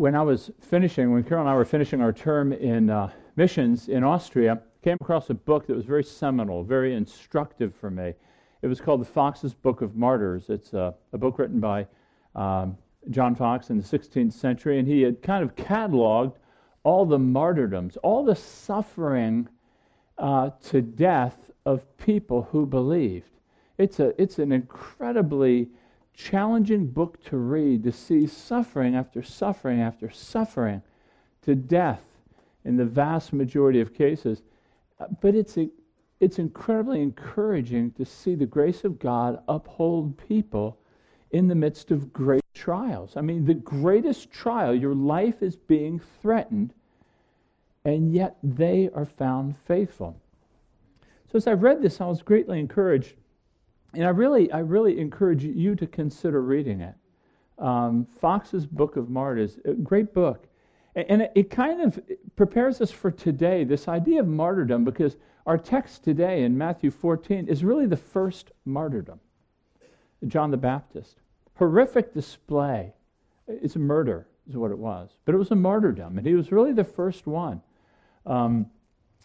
when I was finishing, when Carol and I were finishing our term in uh, missions in Austria, came across a book that was very seminal, very instructive for me. It was called The Foxe's Book of Martyrs. It's a, a book written by um, John Foxe in the 16th century, and he had kind of cataloged all the martyrdoms, all the suffering uh, to death of people who believed. It's, a, it's an incredibly challenging book to read to see suffering after suffering after suffering to death in the vast majority of cases. Uh, but it's, it's incredibly encouraging to see the grace of God uphold people in the midst of great trials. I mean, the greatest trial, your life is being threatened, and yet they are found faithful. So as I read this, I was greatly encouraged, and I really, I really encourage you to consider reading it. Um, Foxe's Book of Martyrs, a great book. And it, it kind of prepares us for today, this idea of martyrdom, because our text today in Matthew 14 is really the first martyrdom. John the Baptist. Horrific display. It's a murder, is what it was. But it was a martyrdom, and he was really the first one. Um,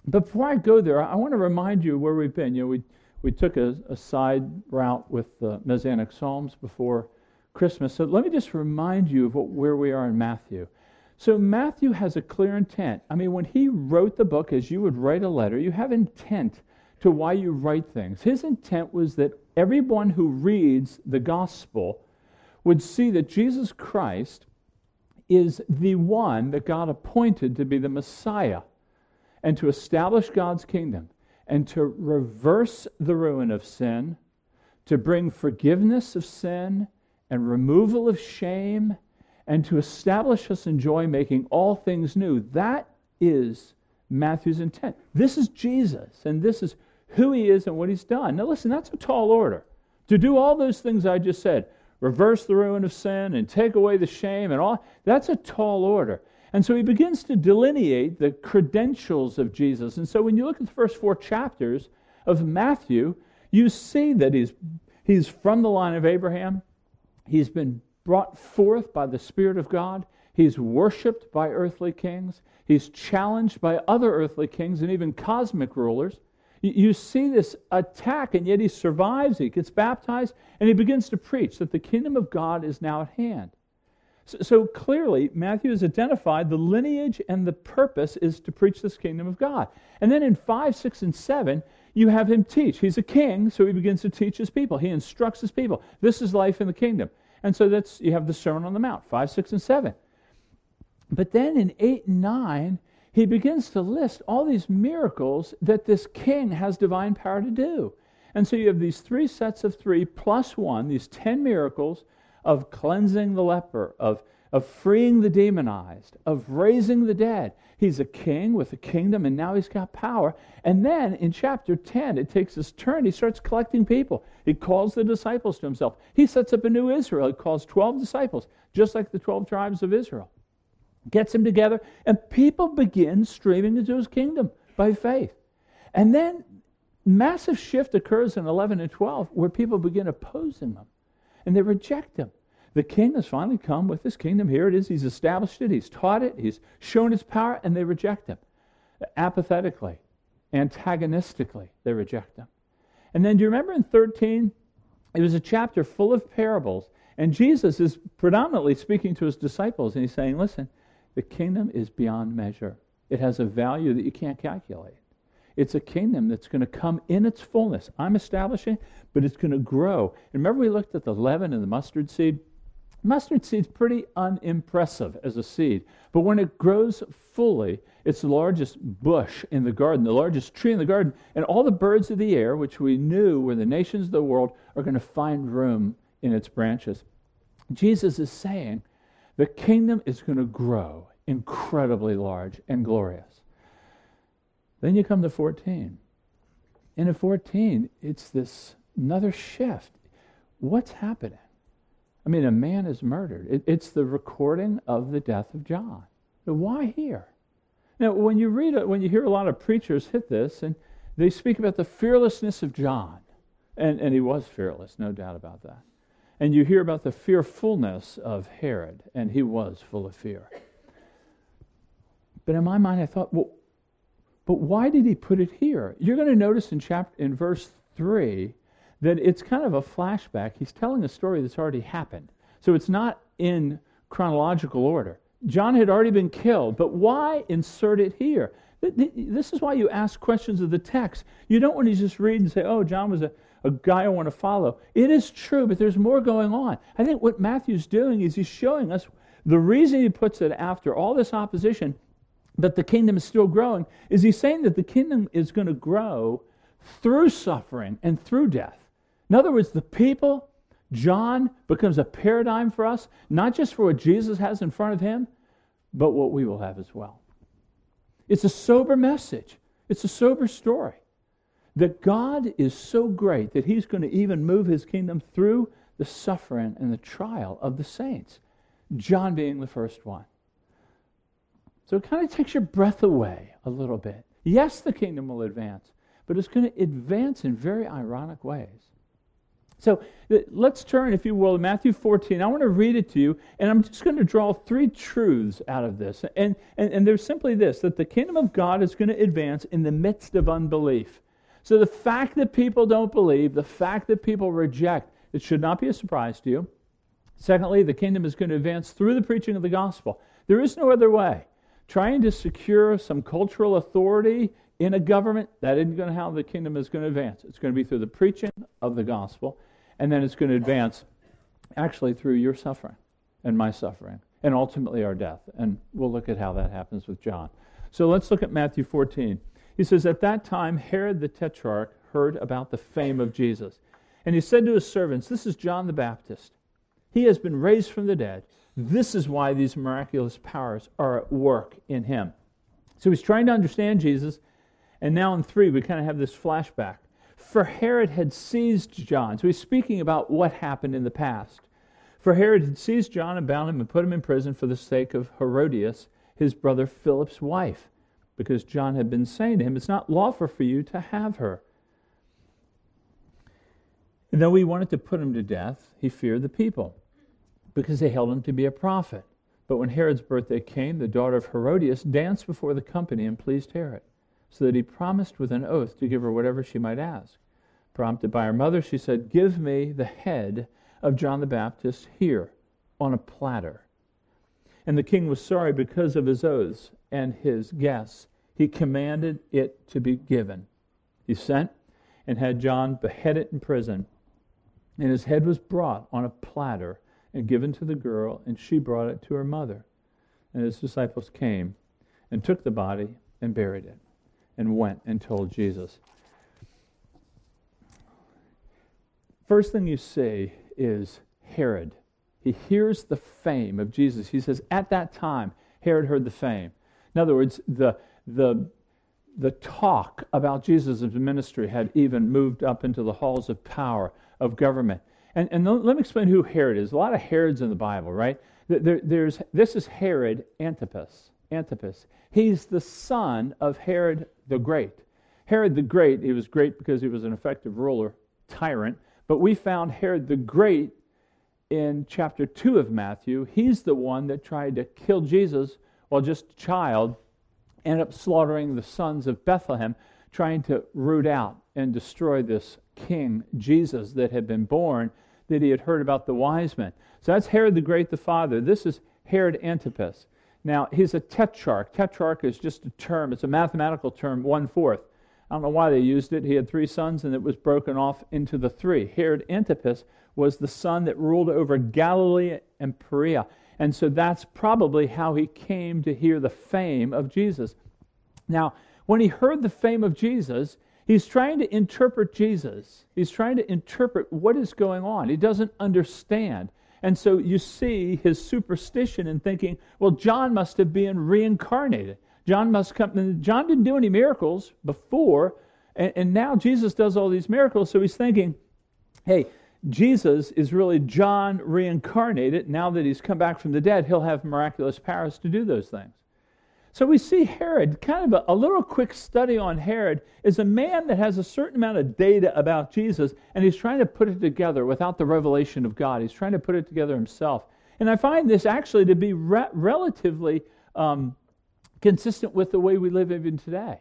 but before I go there, I want to remind you where we've been. You know, we, we took a, a side route with the Messianic Psalms before Christmas. So let me just remind you of what, where we are in Matthew. So Matthew has a clear intent. I mean, when he wrote the book, as you would write a letter, you have intent to why you write things. His intent was that everyone who reads the gospel would see that Jesus Christ is the one that God appointed to be the Messiah and to establish God's kingdom and to reverse the ruin of sin, to bring forgiveness of sin and removal of shame, and to establish us in joy, making all things new. That is Matthew's intent. This is Jesus, and this is who he is and what he's done. Now, listen, that's a tall order. To do all those things I just said, reverse the ruin of sin and take away the shame and all, that's a tall order. And so he begins to delineate the credentials of Jesus. And so when you look at the first four chapters of Matthew, you see that he's, he's from the line of Abraham. He's been brought forth by the Spirit of God. He's worshiped by earthly kings. He's challenged by other earthly kings and even cosmic rulers. You see this attack, and yet he survives. He gets baptized, and he begins to preach that the kingdom of God is now at hand. So, clearly, Matthew has identified the lineage and the purpose is to preach this kingdom of God. And then in 5, 6, and 7, you have him teach. He's a king, so he begins to teach his people. He instructs his people. This is life in the kingdom. And so that's you have the Sermon on the Mount, 5, 6, and 7. But then in 8 and 9, he begins to list all these miracles that this king has divine power to do. And so you have these three sets of three plus one, these 10 miracles of cleansing the leper, of, of freeing the demonized, of raising the dead. He's a king with a kingdom, and now he's got power. And then in chapter 10, it takes his turn. He starts collecting people. He calls the disciples to himself. He sets up a new Israel. He calls 12 disciples, just like the 12 tribes of Israel. Gets them together, and people begin streaming into his kingdom by faith. And then massive shift occurs in 11 and 12 where people begin opposing them and they reject him. The king has finally come with his kingdom. Here it is. He's established it. He's taught it. He's shown his power, and they reject him. Apathetically, antagonistically, they reject him. And then do you remember in 13? It was a chapter full of parables. And Jesus is predominantly speaking to his disciples, and he's saying, Listen, the kingdom is beyond measure. It has a value that you can't calculate. It's a kingdom that's going to come in its fullness. I'm establishing, but it's going to grow. And remember, we looked at the leaven and the mustard seed? Mustard seed's pretty unimpressive as a seed, but when it grows fully, it's the largest bush in the garden, the largest tree in the garden, and all the birds of the air, which we knew were the nations of the world, are going to find room in its branches. Jesus is saying the kingdom is going to grow incredibly large and glorious. Then you come to 14. And at 14, it's this another shift. What's happening? I mean, a man is murdered. It, it's the recording of the death of John. why here? Now, when you read it, when you hear a lot of preachers hit this, and they speak about the fearlessness of John, and, and he was fearless, no doubt about that. And you hear about the fearfulness of Herod, and he was full of fear. But in my mind, I thought, well, but why did he put it here? You're going to notice in chapter in verse 3 that it's kind of a flashback. He's telling a story that's already happened. So it's not in chronological order. John had already been killed, but why insert it here? This is why you ask questions of the text. You don't want to just read and say, oh, John was a, a guy I want to follow. It is true, but there's more going on. I think what Matthew's doing is he's showing us the reason he puts it after all this opposition, that the kingdom is still growing, is he's saying that the kingdom is going to grow through suffering and through death. In other words, the people, John becomes a paradigm for us, not just for what Jesus has in front of him, but what we will have as well. It's a sober message, it's a sober story that God is so great that he's going to even move his kingdom through the suffering and the trial of the saints, John being the first one. So it kind of takes your breath away a little bit. Yes, the kingdom will advance, but it's going to advance in very ironic ways. So uh, let's turn, if you will, to Matthew 14. I want to read it to you, and I'm just going to draw three truths out of this. And, and, and there's simply this that the kingdom of God is going to advance in the midst of unbelief. So the fact that people don't believe, the fact that people reject, it should not be a surprise to you. Secondly, the kingdom is going to advance through the preaching of the gospel. There is no other way. Trying to secure some cultural authority in a government, that isn't going to how the kingdom is going to advance. It's going to be through the preaching of the gospel, and then it's going to advance actually through your suffering and my suffering, and ultimately our death. And we'll look at how that happens with John. So let's look at Matthew 14. He says, At that time, Herod the Tetrarch heard about the fame of Jesus. And he said to his servants, This is John the Baptist. He has been raised from the dead. This is why these miraculous powers are at work in him. So he's trying to understand Jesus and now in 3, we kind of have this flashback. For Herod had seized John. So he's speaking about what happened in the past. For Herod had seized John and bound him and put him in prison for the sake of Herodias, his brother Philip's wife, because John had been saying to him, It's not lawful for you to have her. And though he wanted to put him to death, he feared the people, because they held him to be a prophet. But when Herod's birthday came, the daughter of Herodias danced before the company and pleased Herod so that he promised with an oath to give her whatever she might ask. Prompted by her mother, she said, Give me the head of John the Baptist here on a platter. And the king was sorry because of his oaths and his guests. He commanded it to be given. He sent and had John beheaded in prison. And his head was brought on a platter and given to the girl, and she brought it to her mother. And his disciples came and took the body and buried it and went and told Jesus. First thing you see is Herod. He hears the fame of Jesus. He says, At that time, Herod heard the fame. In other words, the, the, the talk about Jesus' ministry had even moved up into the halls of power of government. And, and let me explain who Herod is. A lot of Herods in the Bible, right? There, there's, this is Herod Antipas. Antipas. He's the son of Herod the Great. Herod the Great, he was great because he was an effective ruler, tyrant, but we found Herod the Great in chapter 2 of Matthew. He's the one that tried to kill Jesus while just a child, ended up slaughtering the sons of Bethlehem, trying to root out and destroy this king, Jesus, that had been born, that he had heard about the wise men. So that's Herod the Great, the father. This is Herod Antipas. Now, he's a tetrarch. Tetrarch is just a term, it's a mathematical term, one fourth. I don't know why they used it. He had three sons, and it was broken off into the three. Herod Antipas was the son that ruled over Galilee and Perea. And so that's probably how he came to hear the fame of Jesus. Now, when he heard the fame of Jesus, he's trying to interpret Jesus. He's trying to interpret what is going on. He doesn't understand. And so you see his superstition in thinking, well, John must have been reincarnated. John must come. John didn't do any miracles before, and, and now Jesus does all these miracles. So he's thinking, hey, Jesus is really John reincarnated. Now that he's come back from the dead, he'll have miraculous powers to do those things. So we see Herod, kind of a, a, little quick study on Herod, is a man that has a certain amount of data about Jesus, and he's trying to put it together without the revelation of God. He's trying to put it together himself. And I find this actually to be re- relatively um, consistent with the way we live even today.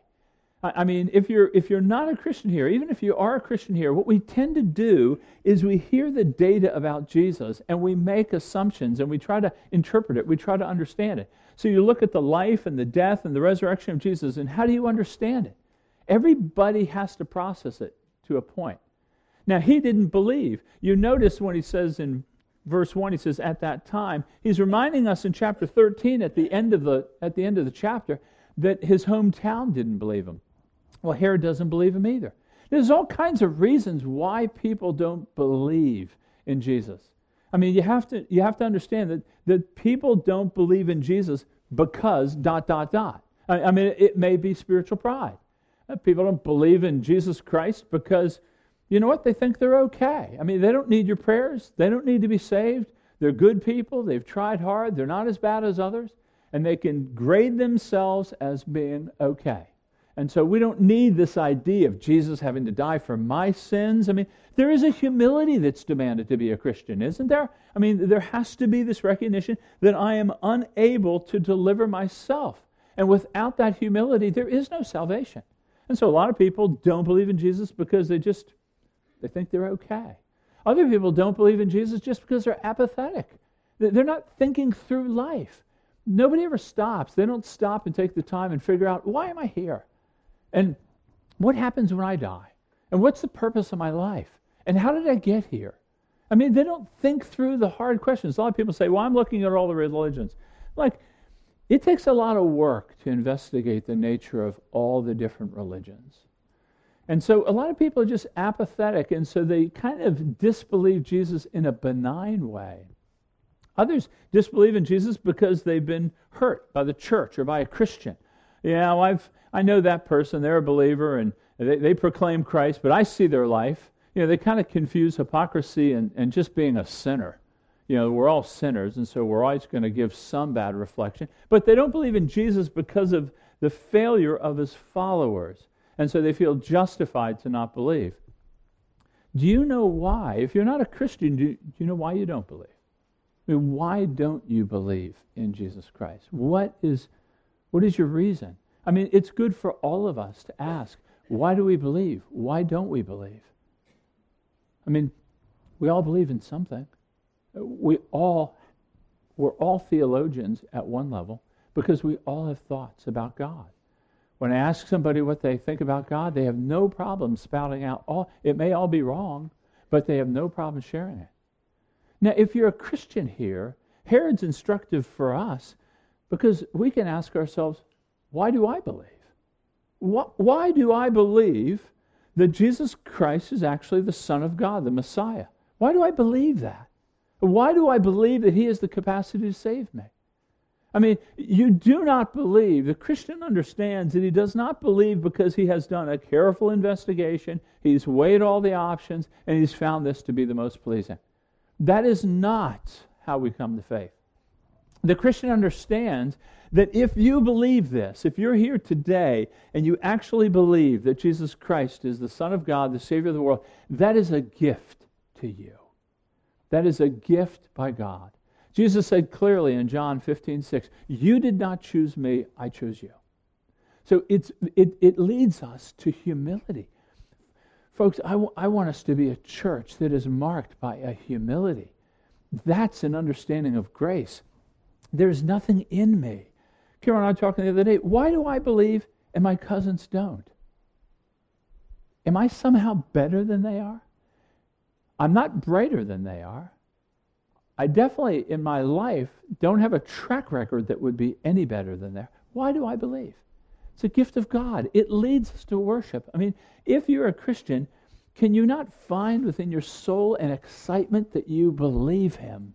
I mean, if you're, if you're not a Christian here, even if you are a Christian here, what we tend to do is we hear the data about Jesus and we make assumptions and we try to interpret it, we try to understand it. So you look at the life and the death and the resurrection of Jesus, and how do you understand it? Everybody has to process it to a point. Now, he didn't believe. You notice when he says in verse 1, he says, at that time, he's reminding us in chapter 13 at the end of the, at the, end of the chapter that his hometown didn't believe him. Well, Herod doesn't believe him either. There's all kinds of reasons why people don't believe in Jesus. I mean, you have to, you have to understand that, that people don't believe in Jesus because dot, dot, dot. I, I mean, it may be spiritual pride. Uh, people don't believe in Jesus Christ because, you know what, they think they're okay. I mean, they don't need your prayers, they don't need to be saved. They're good people, they've tried hard, they're not as bad as others, and they can grade themselves as being okay. And so we don't need this idea of Jesus having to die for my sins. I mean, there is a humility that's demanded to be a Christian, isn't there? I mean, there has to be this recognition that I am unable to deliver myself. And without that humility, there is no salvation. And so a lot of people don't believe in Jesus because they just they think they're okay. Other people don't believe in Jesus just because they're apathetic. They're not thinking through life. Nobody ever stops. They don't stop and take the time and figure out, why am I here? And what happens when I die? And what's the purpose of my life? And how did I get here? I mean, they don't think through the hard questions. A lot of people say, well, I'm looking at all the religions. Like, it takes a lot of work to investigate the nature of all the different religions. And so a lot of people are just apathetic, and so they kind of disbelieve Jesus in a benign way. Others disbelieve in Jesus because they've been hurt by the church or by a Christian. Yeah, well, I've I know that person, they're a believer, and they, they proclaim Christ, but I see their life. You know, they kind of confuse hypocrisy and, and just being a sinner. You know, we're all sinners, and so we're always going to give some bad reflection. But they don't believe in Jesus because of the failure of his followers. And so they feel justified to not believe. Do you know why? If you're not a Christian, do you, do you know why you don't believe? I mean, why don't you believe in Jesus Christ? What is, what is your reason? I mean, it's good for all of us to ask, why do we believe? Why don't we believe? I mean, we all believe in something. We all, we're all theologians at one level because we all have thoughts about God. When I ask somebody what they think about God, they have no problem spouting out all, it may all be wrong, but they have no problem sharing it. Now, if you're a Christian here, Herod's instructive for us because we can ask ourselves, why do I believe? Why do I believe that Jesus Christ is actually the Son of God, the Messiah? Why do I believe that? Why do I believe that He has the capacity to save me? I mean, you do not believe, the Christian understands that he does not believe because he has done a careful investigation, he's weighed all the options, and he's found this to be the most pleasing. That is not how we come to faith. The Christian understands that if you believe this, if you're here today and you actually believe that Jesus Christ is the Son of God, the Savior of the world, that is a gift to you. That is a gift by God. Jesus said clearly in John 15, 6, You did not choose me, I chose you. So it's, it, it leads us to humility. Folks, I, w- I want us to be a church that is marked by a humility. That's an understanding of grace. There's nothing in me Karen and I were talking the other day. Why do I believe and my cousins don't? Am I somehow better than they are? I'm not brighter than they are. I definitely, in my life, don't have a track record that would be any better than theirs. Why do I believe? It's a gift of God. It leads us to worship. I mean, if you're a Christian, can you not find within your soul an excitement that you believe Him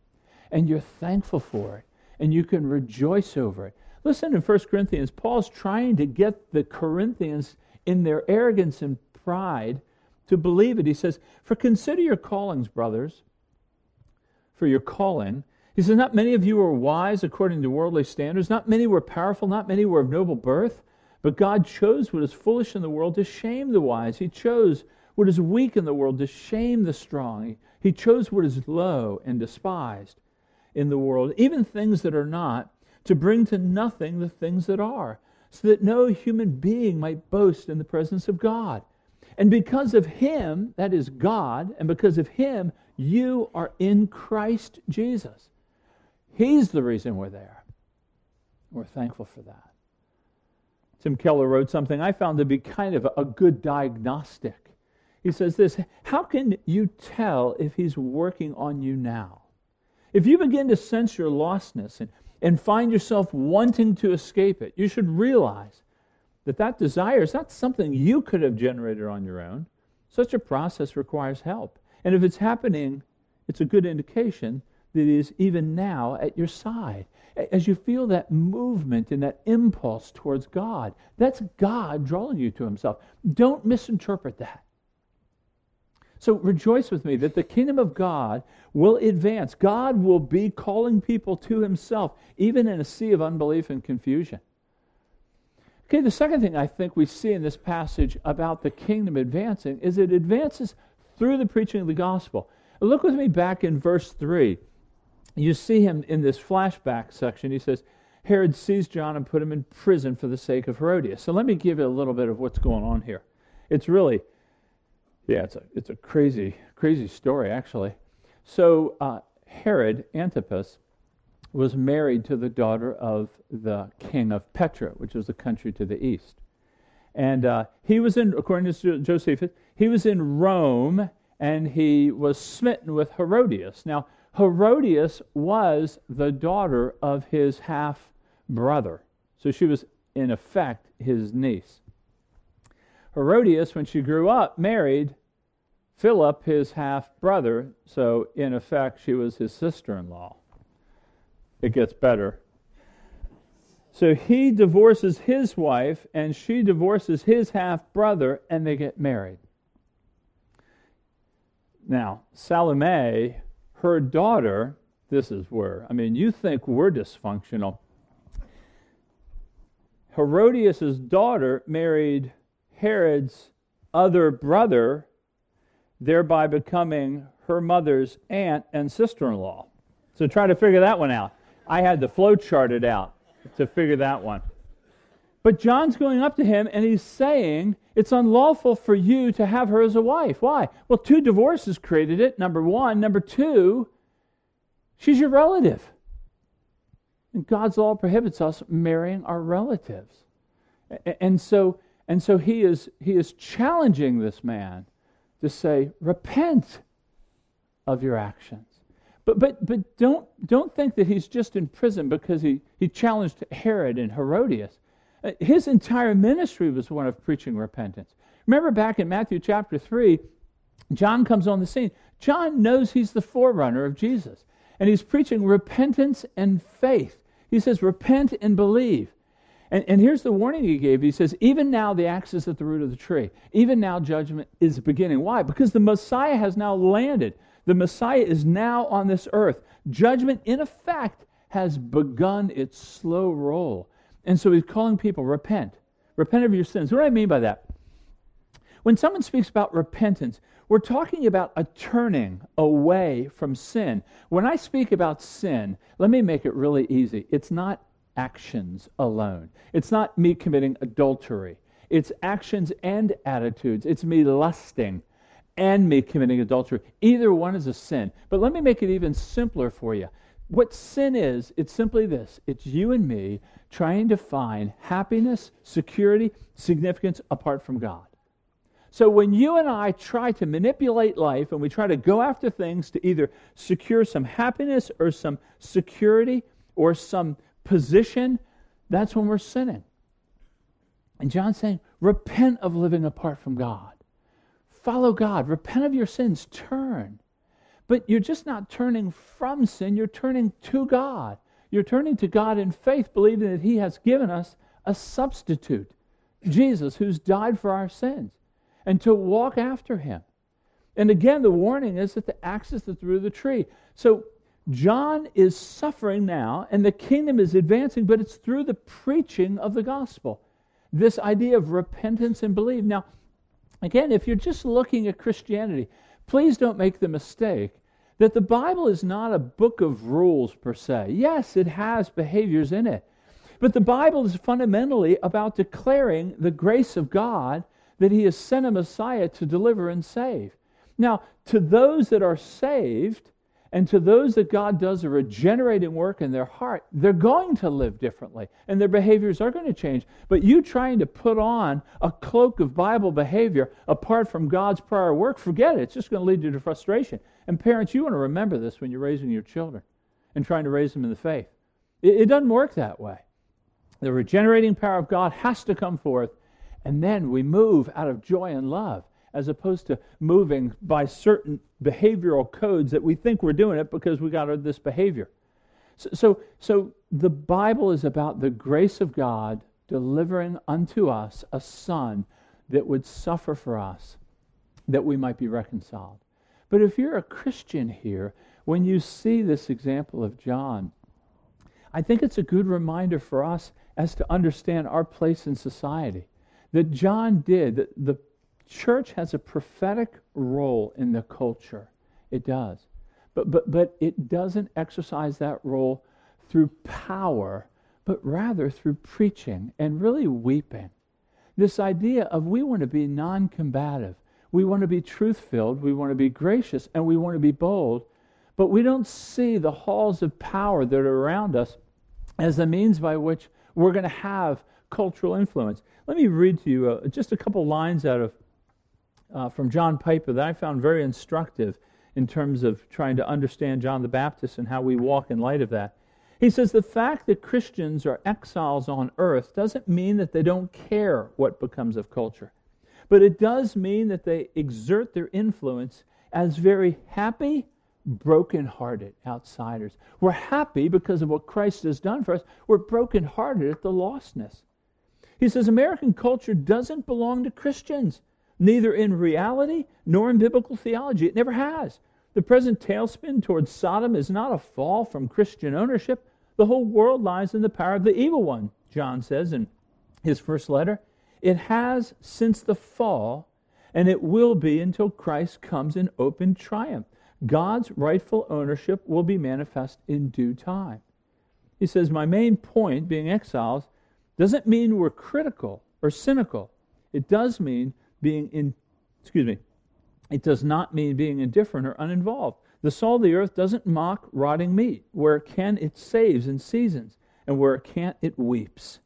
and you're thankful for it and you can rejoice over it? Listen in 1 Corinthians, Paul's trying to get the Corinthians in their arrogance and pride to believe it. He says, For consider your callings, brothers, for your calling. He says, Not many of you were wise according to worldly standards, not many were powerful, not many were of noble birth, but God chose what is foolish in the world to shame the wise. He chose what is weak in the world to shame the strong. He chose what is low and despised in the world, even things that are not to bring to nothing the things that are, so that no human being might boast in the presence of God. And because of him, that is God, and because of him, you are in Christ Jesus. He's the reason we're there. We're thankful for that. Tim Keller wrote something I found to be kind of a good diagnostic. He says this How can you tell if he's working on you now? If you begin to sense your lostness and, and find yourself wanting to escape it, you should realize that that desire is not something you could have generated on your own. Such a process requires help. And if it's happening, it's a good indication that he is even now at your side. As you feel that movement and that impulse towards God, that's God drawing you to himself. Don't misinterpret that. So rejoice with me that the kingdom of God will advance. God will be calling people to himself, even in a sea of unbelief and confusion. Okay, the second thing I think we see in this passage about the kingdom advancing is it advances through the preaching of the gospel. Look with me back in verse 3. You see him in this flashback section. He says, Herod seized John and put him in prison for the sake of Herodias. So let me give you a little bit of what's going on here. It's really yeah, it's a, it's a crazy, crazy story, actually. So, uh, Herod Antipas was married to the daughter of the king of Petra, which was a country to the east. And uh, he was in, according to Josephus, he was in Rome and he was smitten with Herodias. Now, Herodias was the daughter of his half brother. So she was, in effect, his niece. Herodias, when she grew up, married Philip, his half brother, so in effect, she was his sister in law. It gets better. So he divorces his wife, and she divorces his half brother, and they get married. Now, Salome, her daughter, this is where, I mean, you think we're dysfunctional. Herodias' daughter married Herod's other brother, thereby becoming her mother's aunt and sister in law. So try to figure that one out. I had the flow charted out to figure that one. But John's going up to him and he's saying, It's unlawful for you to have her as a wife. Why? Well, two divorces created it, number one. Number two, she's your relative. And God's law prohibits us marrying our relatives. And so, and so he, is, he is challenging this man to say, repent of your actions. But, but, but don't, don't think that he's just in prison because he, he challenged Herod and Herodias. Uh, his entire ministry was one of preaching repentance. Remember back in Matthew chapter 3, John comes on the scene. John knows he's the forerunner of Jesus, and he's preaching repentance and faith. He says, Repent and believe. And, and here's the warning he gave. He says, Even now the axe is at the root of the tree. Even now judgment is beginning. Why? Because the Messiah has now landed. The Messiah is now on this earth. Judgment, in effect, has begun its slow roll. And so he's calling people, repent. Repent of your sins. What do I mean by that? When someone speaks about repentance, we're talking about a turning away from sin. When I speak about sin, let me make it really easy. It's not actions alone. It's not me committing adultery. It's actions and attitudes. It's me lusting and me committing adultery. Either one is a sin. But let me make it even simpler for you. What sin is, it's simply this it's you and me trying to find happiness, security, significance apart from God. So when you and I try to manipulate life and we try to go after things to either secure some happiness or some security or some position, that's when we're sinning. And John's saying, repent of living apart from God. Follow God. Repent of your sins. Turn. But you're just not turning from sin, you're turning to God. You're turning to God in faith, believing that He has given us a substitute, Jesus, who's died for our sins, and to walk after Him. And again, the warning is that the axe is through the tree. So John is suffering now, and the kingdom is advancing, but it's through the preaching of the gospel. This idea of repentance and believe. Now, again, if you're just looking at Christianity, please don't make the mistake that the Bible is not a book of rules per se. Yes, it has behaviors in it. But the Bible is fundamentally about declaring the grace of God that He has sent a Messiah to deliver and save. Now, to those that are saved, and to those that God does a regenerating work in their heart, they're going to live differently and their behaviors are going to change. But you trying to put on a cloak of Bible behavior apart from God's prior work, forget it. It's just going to lead you to frustration. And parents, you want to remember this when you're raising your children and trying to raise them in the faith. It, it doesn't work that way. The regenerating power of God has to come forth, and then we move out of joy and love as opposed to moving by certain behavioral codes that we think we're doing it because we got this behavior. So, so, so the Bible is about the grace of God delivering unto us a son that would suffer for us that we might be reconciled. But if you're a Christian here, when you see this example of John, I think it's a good reminder for us as to understand our place in society. That John did, that the church has a prophetic role in the culture. It does. But, but, but it doesn't exercise that role through power, but rather through preaching and really weeping. This idea of we want to be non combative, we want to be truth filled, we want to be gracious, and we want to be bold, but we don't see the halls of power that are around us as the means by which we're going to have cultural influence. Let me read to you uh, just a couple lines out of uh, from John Piper that I found very instructive in terms of trying to understand John the Baptist and how we walk in light of that. He says the fact that Christians are exiles on earth doesn't mean that they don't care what becomes of culture, but it does mean that they exert their influence as very happy, broken-hearted outsiders. We're happy because of what Christ has done for us. We're broken-hearted at the lostness. He says American culture doesn't belong to Christians neither in reality nor in biblical theology. It never has. The present tailspin towards Sodom is not a fall from Christian ownership. The whole world lies in the power of the evil one, John says in his first letter. It has since the fall, and it will be until Christ comes in open triumph. God's rightful ownership will be manifest in due time. He says, My main point, being exiles, doesn't mean we're critical or cynical. It does mean being in, excuse me, it does not mean being indifferent or uninvolved. The salt of the earth doesn't mock rotting meat. Where it can, it saves in seasons, and where it can't, it weeps.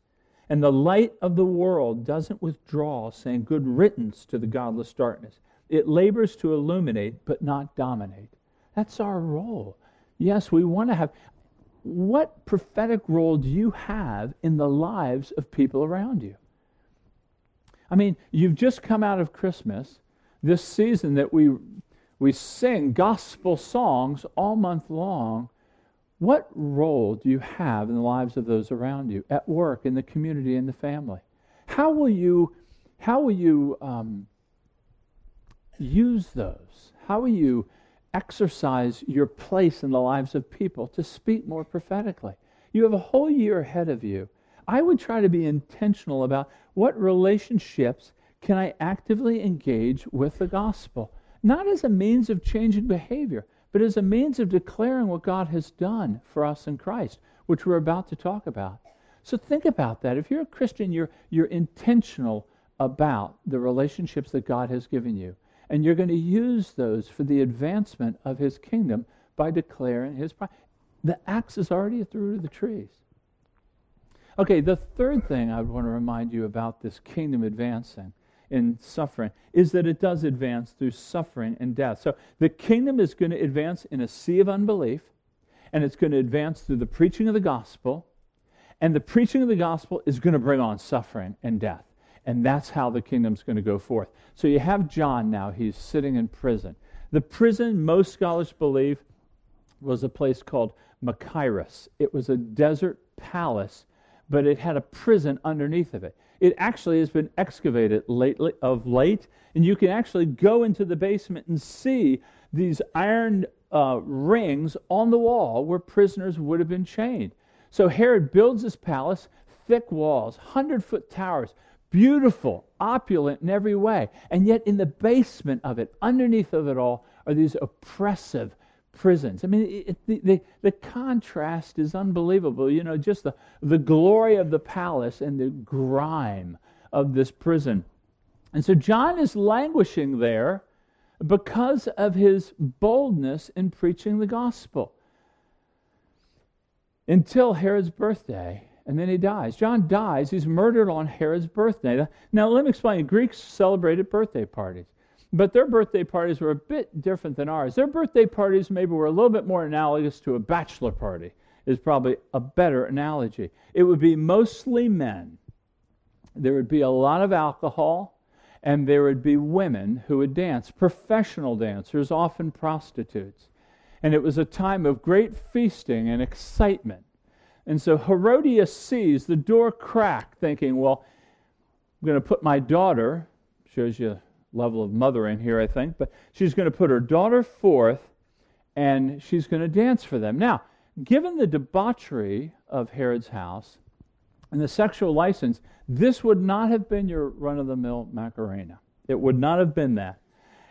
And the light of the world doesn't withdraw, saying, Good riddance to the godless darkness. It labors to illuminate, but not dominate. That's our role. Yes, we want to have. What prophetic role do you have in the lives of people around you? I mean, you've just come out of Christmas, this season that we, we sing gospel songs all month long. What role do you have in the lives of those around you, at work, in the community, in the family? How will you, how will you um, use those? How will you exercise your place in the lives of people to speak more prophetically? You have a whole year ahead of you I would try to be intentional about what relationships can I actively engage with the gospel, not as a means of changing behavior, but as a means of declaring what God has done for us in Christ, which we're about to talk about. So think about that. If you're a Christian, you're, you're intentional about the relationships that God has given you. And you're going to use those for the advancement of his kingdom by declaring his. The axe is already at the root of the trees. Okay, the third thing I want to remind you about this kingdom advancing in suffering is that it does advance through suffering and death. So the kingdom is going to advance in a sea of unbelief, and it's going to advance through the preaching of the gospel, and the preaching of the gospel is going to bring on suffering and death. And that's how the kingdom's going to go forth. So you have John now, he's sitting in prison. The prison, most scholars believe, was a place called Machaerus. It was a desert palace but it had a prison underneath of it. It actually has been excavated lately, of late, and you can actually go into the basement and see these iron uh, rings on the wall where prisoners would have been chained. So Herod builds this palace, thick walls, 100 foot towers, beautiful, opulent in every way. And yet, in the basement of it, underneath of it all, are these oppressive prisons. I mean, it, the, the, the, contrast is unbelievable. You know, just the, the glory of the palace and the grime of this prison. And so John is languishing there because of his boldness in preaching the gospel until Herod's birthday. And then he dies. John dies. He's murdered on Herod's birthday. Now, let me explain. Greeks celebrated birthday parties. But their birthday parties were a bit different than ours. Their birthday parties maybe were a little bit more analogous to a bachelor party, is probably a better analogy. It would be mostly men. There would be a lot of alcohol, and there would be women who would dance, professional dancers, often prostitutes. And it was a time of great feasting and excitement. And so Herodias sees the door crack, thinking, well, I'm going to put my daughter, shows you level of mothering here, I think, but she's going to put her daughter forth and she's going to dance for them. Now, given the debauchery of Herod's house and the sexual license, this would not have been your run of the mill Macarena. It would not have been that.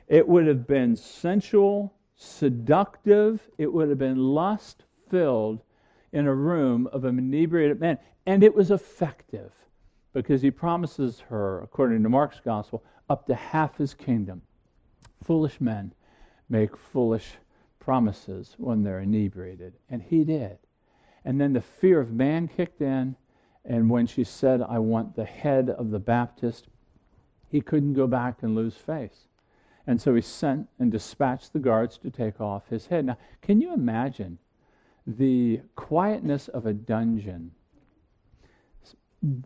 It would have been sensual, seductive, it would have been lust filled in a room of an inebriated man. And it was effective because he promises her, according to Mark's gospel, up to half his kingdom. Foolish men make foolish promises when they're inebriated. And he did. And then the fear of man kicked in. And when she said, I want the head of the Baptist, he couldn't go back and lose face. And so he sent and dispatched the guards to take off his head. Now, can you imagine the quietness of a dungeon?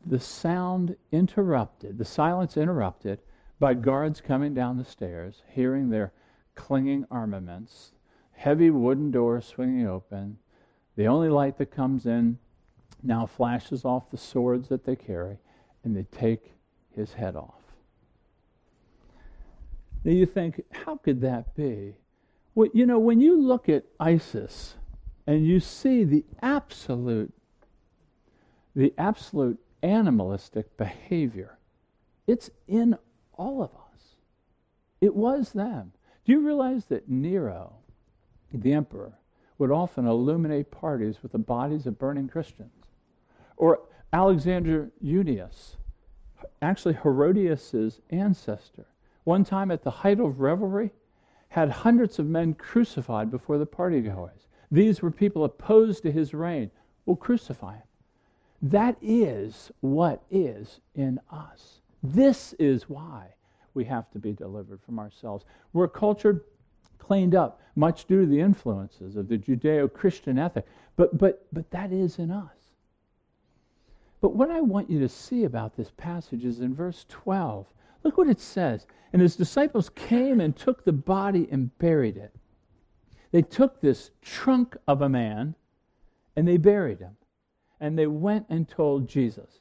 The sound interrupted, the silence interrupted by guards coming down the stairs, hearing their clinging armaments, heavy wooden doors swinging open. The only light that comes in now flashes off the swords that they carry, and they take his head off. Now you think, how could that be? Well, you know, when you look at ISIS and you see the absolute, the absolute animalistic behavior, it's in all of us. It was them. Do you realize that Nero, the emperor, would often illuminate parties with the bodies of burning Christians? Or Alexander Jannaeus, actually Herodias' ancestor, one time at the height of revelry, had hundreds of men crucified before the partygoers. These were people opposed to his reign. Well, crucify him. That is what is in us. This is why we have to be delivered from ourselves. We're cultured, cleaned up, much due to the influences of the Judeo Christian ethic, but, but, but that is in us. But what I want you to see about this passage is in verse 12. Look what it says. And his disciples came and took the body and buried it. They took this trunk of a man and they buried him. And they went and told Jesus.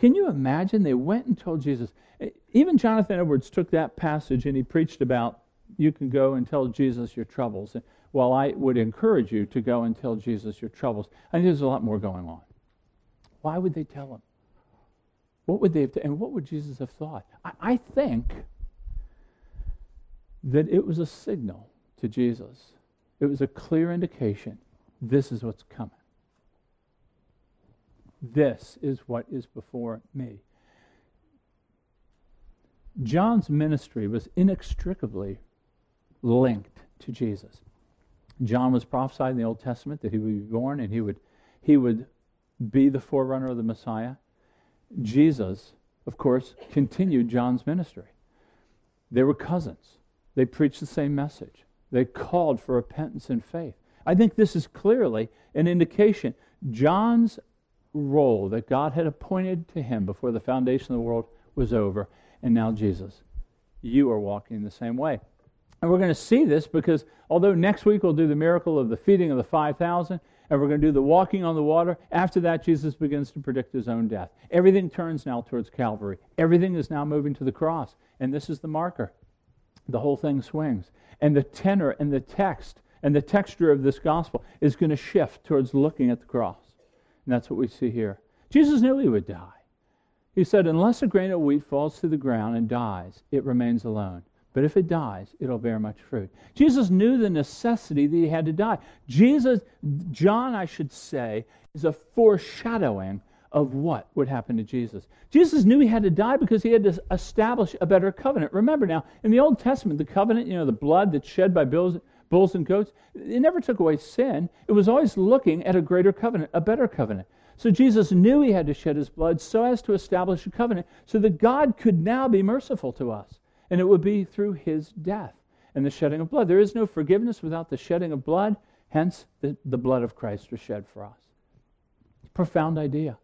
Can you imagine? They went and told Jesus. Eh, even Jonathan Edwards took that passage and he preached about you can go and tell Jesus your troubles. Eh, well, I would encourage you to go and tell Jesus your troubles. I think there's a lot more going on. Why would they tell him? What would they have, t- and what would Jesus have thought? I, I think that it was a signal to Jesus. It was a clear indication this is what's coming. This is what is before me. John's ministry was inextricably linked to Jesus. John was prophesied in the Old Testament that he would be born and he would, he would be the forerunner of the Messiah. Jesus, of course, continued John's ministry. They were cousins. They preached the same message. They called for repentance and faith. I think this is clearly an indication. John's role that God had appointed to him before the foundation of the world was over. And now, Jesus, you are walking the same way. And we're going to see this because although next week we'll do the miracle of the feeding of the 5,000, and we're going to do the walking on the water, after that, Jesus begins to predict his own death. Everything turns now towards Calvary. Everything is now moving to the cross. And this is the marker. The whole thing swings. And the tenor and the text and the texture of this gospel is going to shift towards looking at the cross. And that's what we see here. Jesus knew he would die. He said, Unless a grain of wheat falls to the ground and dies, it remains alone. But if it dies, it'll bear much fruit. Jesus knew the necessity that he had to die. Jesus, John, I should say, is a foreshadowing of what would happen to Jesus. Jesus knew he had to die because he had to establish a better covenant. Remember now, in the Old Testament, the covenant, you know, the blood that's shed by bulls, bulls and goats, it never took away sin. It was always looking at a greater covenant, a better covenant. So Jesus knew he had to shed his blood so as to establish a covenant so that God could now be merciful to us. And it would be through his death and the shedding of blood. There is no forgiveness without the shedding of blood, hence, the, the blood of Christ was shed for us. Profound idea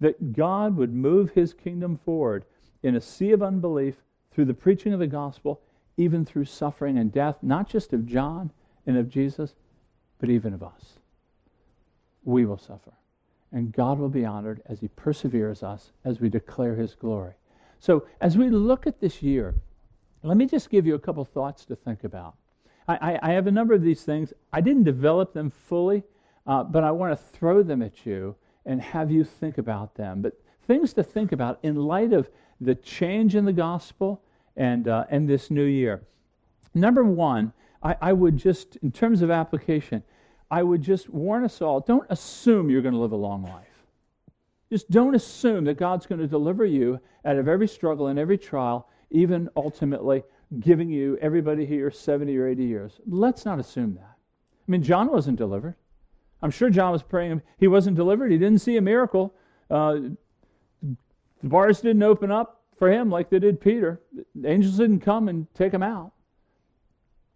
that God would move his kingdom forward in a sea of unbelief through the preaching of the gospel, even through suffering and death, not just of John and of Jesus, but even of us. We will suffer. And God will be honored as he perseveres us as we declare his glory. So, as we look at this year, let me just give you a couple thoughts to think about. I, I, I have a number of these things. I didn't develop them fully, uh, but I want to throw them at you and have you think about them. But things to think about in light of the change in the gospel and, uh, and this new year. Number one, I, I would just, in terms of application, I would just warn us all don't assume you're going to live a long life. Just don't assume that God's going to deliver you out of every struggle and every trial, even ultimately giving you everybody here 70 or 80 years. Let's not assume that. I mean, John wasn't delivered. I'm sure John was praying. He wasn't delivered. He didn't see a miracle. Uh, the bars didn't open up for him like they did Peter. The angels didn't come and take him out.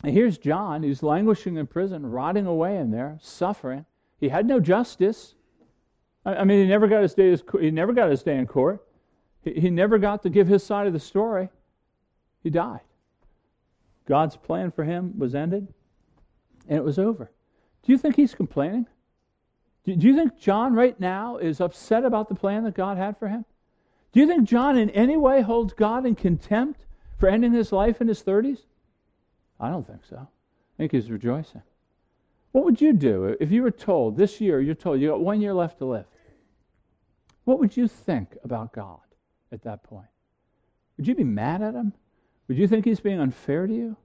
And here's John, who's languishing in prison, rotting away in there, suffering. He had no justice. I mean, he never got his day. He never got his day in court. He never got to give his side of the story. He died. God's plan for him was ended, and it was over. Do you think he's complaining? Do you think John right now is upset about the plan that God had for him? Do you think John in any way holds God in contempt for ending his life in his 30s? I don't think so. I think he's rejoicing. What would you do if you were told this year, you're told you got one year left to live? What would you think about God at that point? Would you be mad at him? Would you think he's being unfair to you?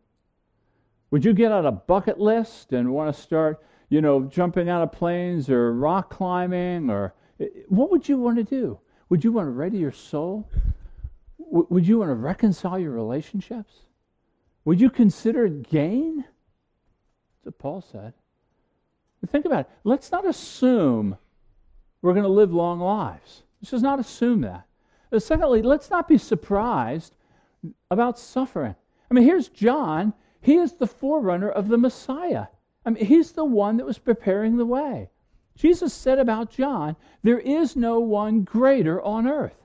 Would you get out a bucket list and want to start you know, jumping out of planes or rock climbing or eh, what would you want to do? Would you want to ready your soul? W- would you want to reconcile your relationships? Would you consider gain? That's what Paul said. But think about it. Let's not assume we're going to live long lives. Let's just not assume that. But secondly, let's not be surprised about suffering. I mean, here's John. He is the forerunner of the Messiah. I mean, he's the one that was preparing the way. Jesus said about John, There is no one greater on earth.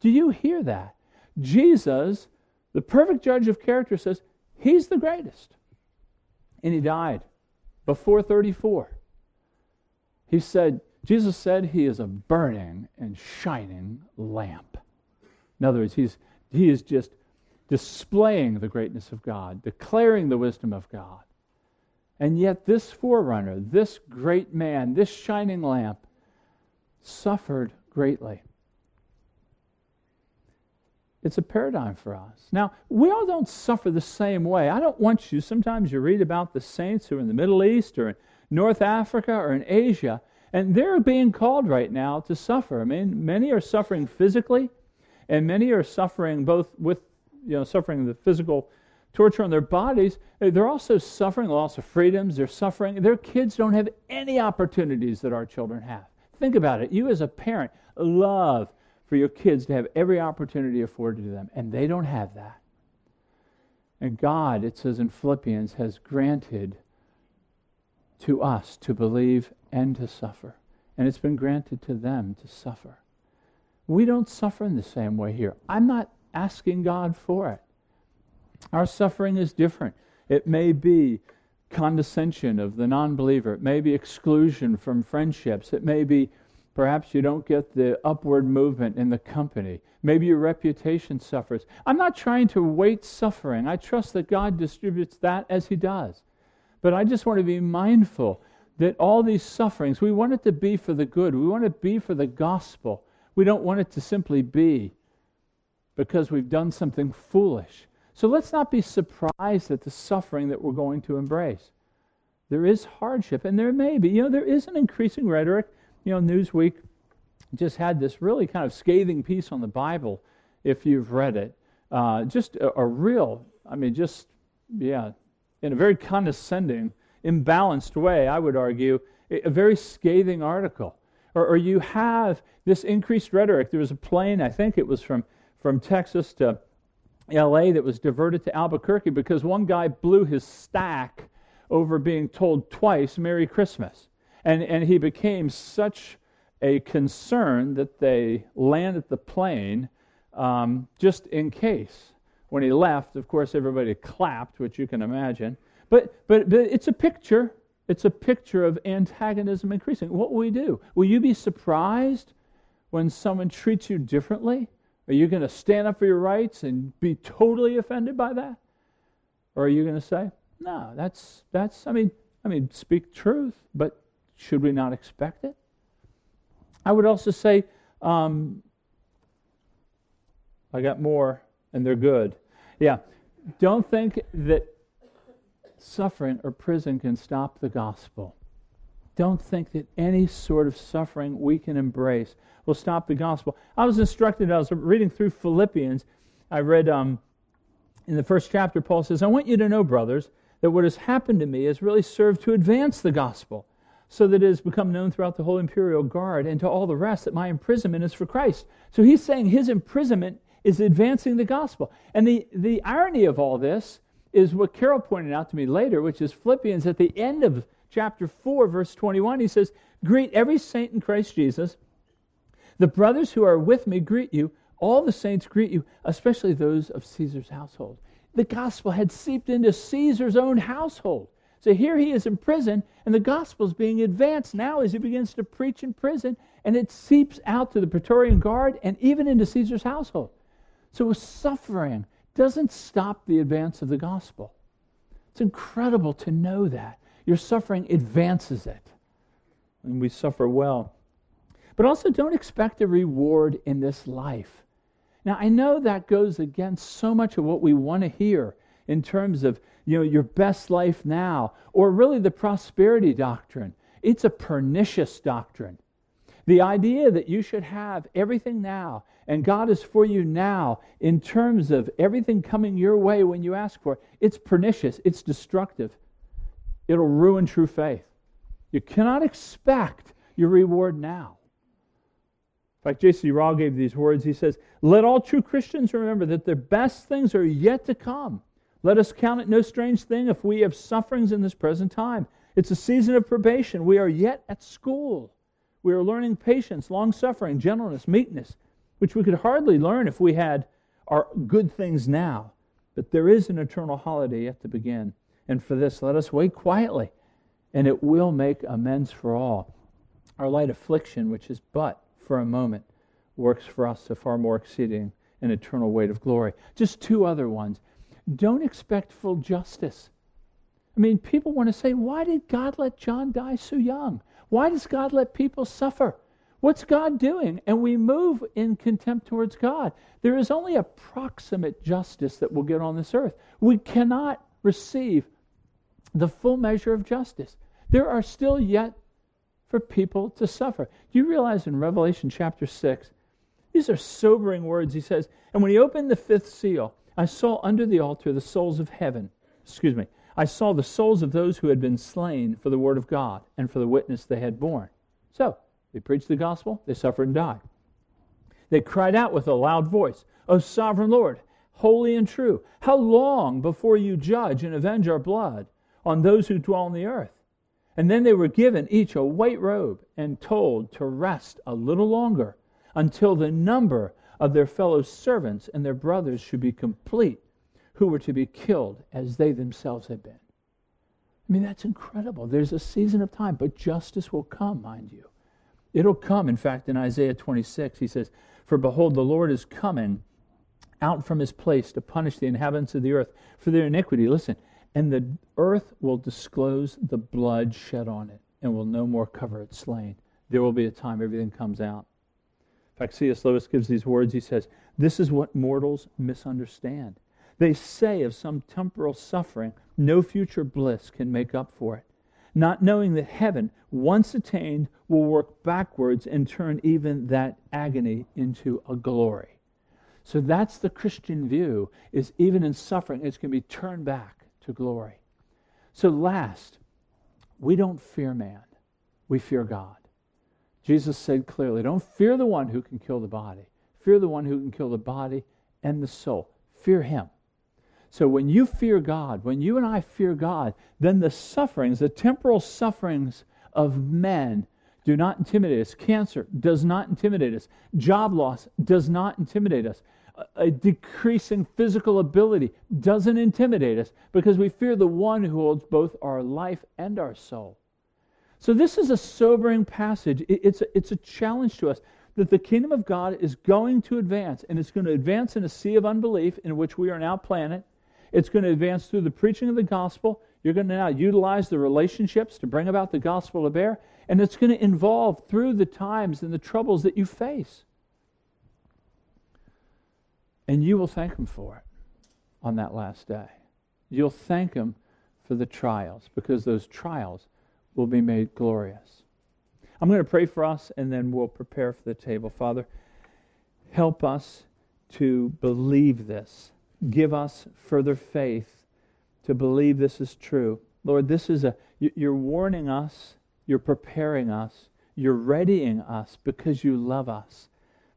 Do you hear that? Jesus, the perfect judge of character, says, He's the greatest. And he died before 34. He said, Jesus said he is a burning and shining lamp. In other words, he's, he is just displaying the greatness of God, declaring the wisdom of God. And yet, this forerunner, this great man, this shining lamp, suffered greatly. It's a paradigm for us. Now, we all don't suffer the same way. I don't want you, sometimes you read about the saints who are in the Middle East or in North Africa or in Asia, and they're being called right now to suffer. I mean, many are suffering physically, and many are suffering both with, you know, suffering the physical torture on their bodies, eh, they're also suffering loss of freedoms. They're suffering. Their kids don't have any opportunities that our children have. Think about it. You, as a parent, love for your kids to have every opportunity afforded to them, and they don't have that. And God, it says in Philippians, has granted to us to believe and to suffer. And it's been granted to them to suffer. We don't suffer in the same way here. I'm not asking God for it. Our suffering is different. It may be condescension of the non believer, it may be exclusion from friendships, it may be perhaps you don't get the upward movement in the company. Maybe your reputation suffers. I'm not trying to weight suffering. I trust that God distributes that as He does. But I just want to be mindful that all these sufferings, we want it to be for the good. We want it to be for the gospel. We don't want it to simply be because we've done something foolish So let's not be surprised at the suffering that we're going to embrace. There is hardship, and there may be. You know, there is an increasing rhetoric. You know, Newsweek just had this really kind of scathing piece on the Bible, if you've read it. Uh, just a, a real, I mean, just, yeah, in a very condescending, imbalanced way, I would argue, a very scathing article. Or, or, you have this increased rhetoric. There was a plane, I think it was from, from Texas to LA, that was diverted to Albuquerque because one guy blew his stack over being told twice Merry Christmas. And, and he became such a concern that they landed the plane um, just in case. When he left, of course, everybody clapped, which you can imagine. But, but, but it's a picture. It's a picture of antagonism increasing. What will we do? Will you be surprised when someone treats you differently? Are you going to stand up for your rights and be totally offended by that? Or are you going to say, no, that's, that's I, mean, I mean, speak truth, but should we not expect it? I would also say, um, I got more, and they're good. Yeah, don't think that suffering or prison can stop the gospel. Don't think that any sort of suffering we can embrace will stop the gospel. I was instructed, I was reading through Philippians. I read um, in the first chapter, Paul says, I want you to know, brothers, that what has happened to me has really served to advance the gospel so that it has become known throughout the whole imperial guard and to all the rest that my imprisonment is for Christ. So he's saying his imprisonment is advancing the gospel. And the, the irony of all this is what Carol pointed out to me later, which is Philippians at the end of chapter 4, verse 21. He says, Greet every saint in Christ Jesus. The brothers who are with me greet you. All the saints greet you, especially those of Caesar's household. The gospel had seeped into Caesar's own household. So here he is in prison, and the gospel is being advanced now as he begins to preach in prison, and it seeps out to the Praetorian Guard and even into Caesar's household. So suffering doesn't stop the advance of the gospel. It's incredible to know that. Your suffering advances it, and we suffer well. But also, don't expect a reward in this life. Now, I know that goes against so much of what we want to hear in terms of you know, your best life now, or really the prosperity doctrine. It's a pernicious doctrine. The idea that you should have everything now and God is for you now in terms of everything coming your way when you ask for it, it's pernicious, it's destructive. It'll ruin true faith. You cannot expect your reward now. In fact, J.C. Ryle gave these words. He says, Let all true Christians remember that their best things are yet to come. Let us count it no strange thing if we have sufferings in this present time. It's a season of probation. We are yet at school. We are learning patience, long suffering, gentleness, meekness, which we could hardly learn if we had our good things now. But there is an eternal holiday yet to begin. And for this, let us wait quietly, and it will make amends for all. Our light affliction, which is but for a moment, works for us a far more exceeding and eternal weight of glory. Just two other ones don't expect full justice. I mean, people want to say, why did God let John die so young? Why does God let people suffer? What's God doing? And we move in contempt towards God. There is only a proximate justice that will get on this earth. We cannot receive the full measure of justice. There are still yet for people to suffer. Do you realize in Revelation chapter 6, these are sobering words. He says, And when he opened the fifth seal, I saw under the altar the souls of heaven. Excuse me. I saw the souls of those who had been slain for the word of God and for the witness they had borne. So, they preached the gospel, they suffered and died. They cried out with a loud voice, O sovereign Lord, holy and true, how long before you judge and avenge our blood on those who dwell on the earth? And then they were given each a white robe and told to rest a little longer until the number of their fellow servants and their brothers should be complete, who were to be killed as they themselves had been. I mean, that's incredible. There's a season of time, but justice will come, mind you. It'll come. In fact, in Isaiah 26, he says, For behold, the Lord is coming out from his place to punish the inhabitants of the earth for their iniquity. Listen, and the earth will disclose the blood shed on it and will no more cover its slain. There will be a time everything comes out. In fact, C.S. Lewis gives these words. He says, This is what mortals misunderstand. They say of some temporal suffering, no future bliss can make up for it, not knowing that heaven, once attained, will work backwards and turn even that agony into a glory. So that's the Christian view, is even in suffering, it's going to be turned back to glory. So last, we don't fear man, we fear God. Jesus said clearly, don't fear the one who can kill the body. Fear the one who can kill the body and the soul. Fear him. So when you fear God, when you and I fear God, then the sufferings, the temporal sufferings of men do not intimidate us. Cancer does not intimidate us. Job loss does not intimidate us. A decreasing physical ability doesn't intimidate us because we fear the one who holds both our life and our soul. So, this is a sobering passage. It's a, it's a challenge to us that the kingdom of God is going to advance, and it's going to advance in a sea of unbelief in which we are now planted. It's going to advance through the preaching of the gospel. You're going to now utilize the relationships to bring about the gospel to bear. And it's going to involve through the times and the troubles that you face. And you will thank Him for it on that last day. You'll thank Him for the trials because those trials will be made glorious. I'm going to pray for us and then we'll prepare for the table. Father, help us to believe this give us further faith to believe this is true. Lord, this is a, you're warning us, you're preparing us, you're readying us because you love us.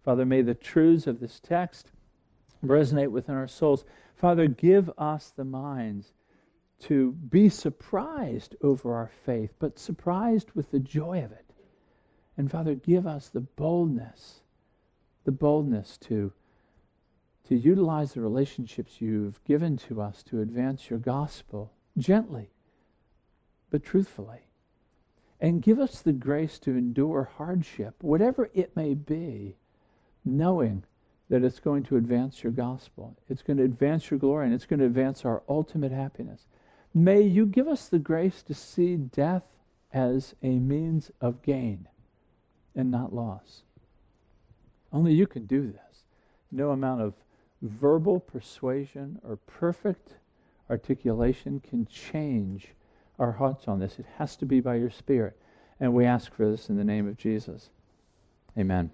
Father, may the truths of this text resonate within our souls. Father, give us the minds to be surprised over our faith, but surprised with the joy of it. And Father, give us the boldness, the boldness to to utilize the relationships you've given to us to advance your gospel gently, but truthfully. And give us the grace to endure hardship, whatever it may be, knowing that it's going to advance your gospel. It's going to advance your glory, and it's going to advance our ultimate happiness. May you give us the grace to see death as a means of gain and not loss. Only you can do this. No amount of verbal persuasion or perfect articulation can change our hearts on this. It has to be by your Spirit. And we ask for this in the name of Jesus. Amen.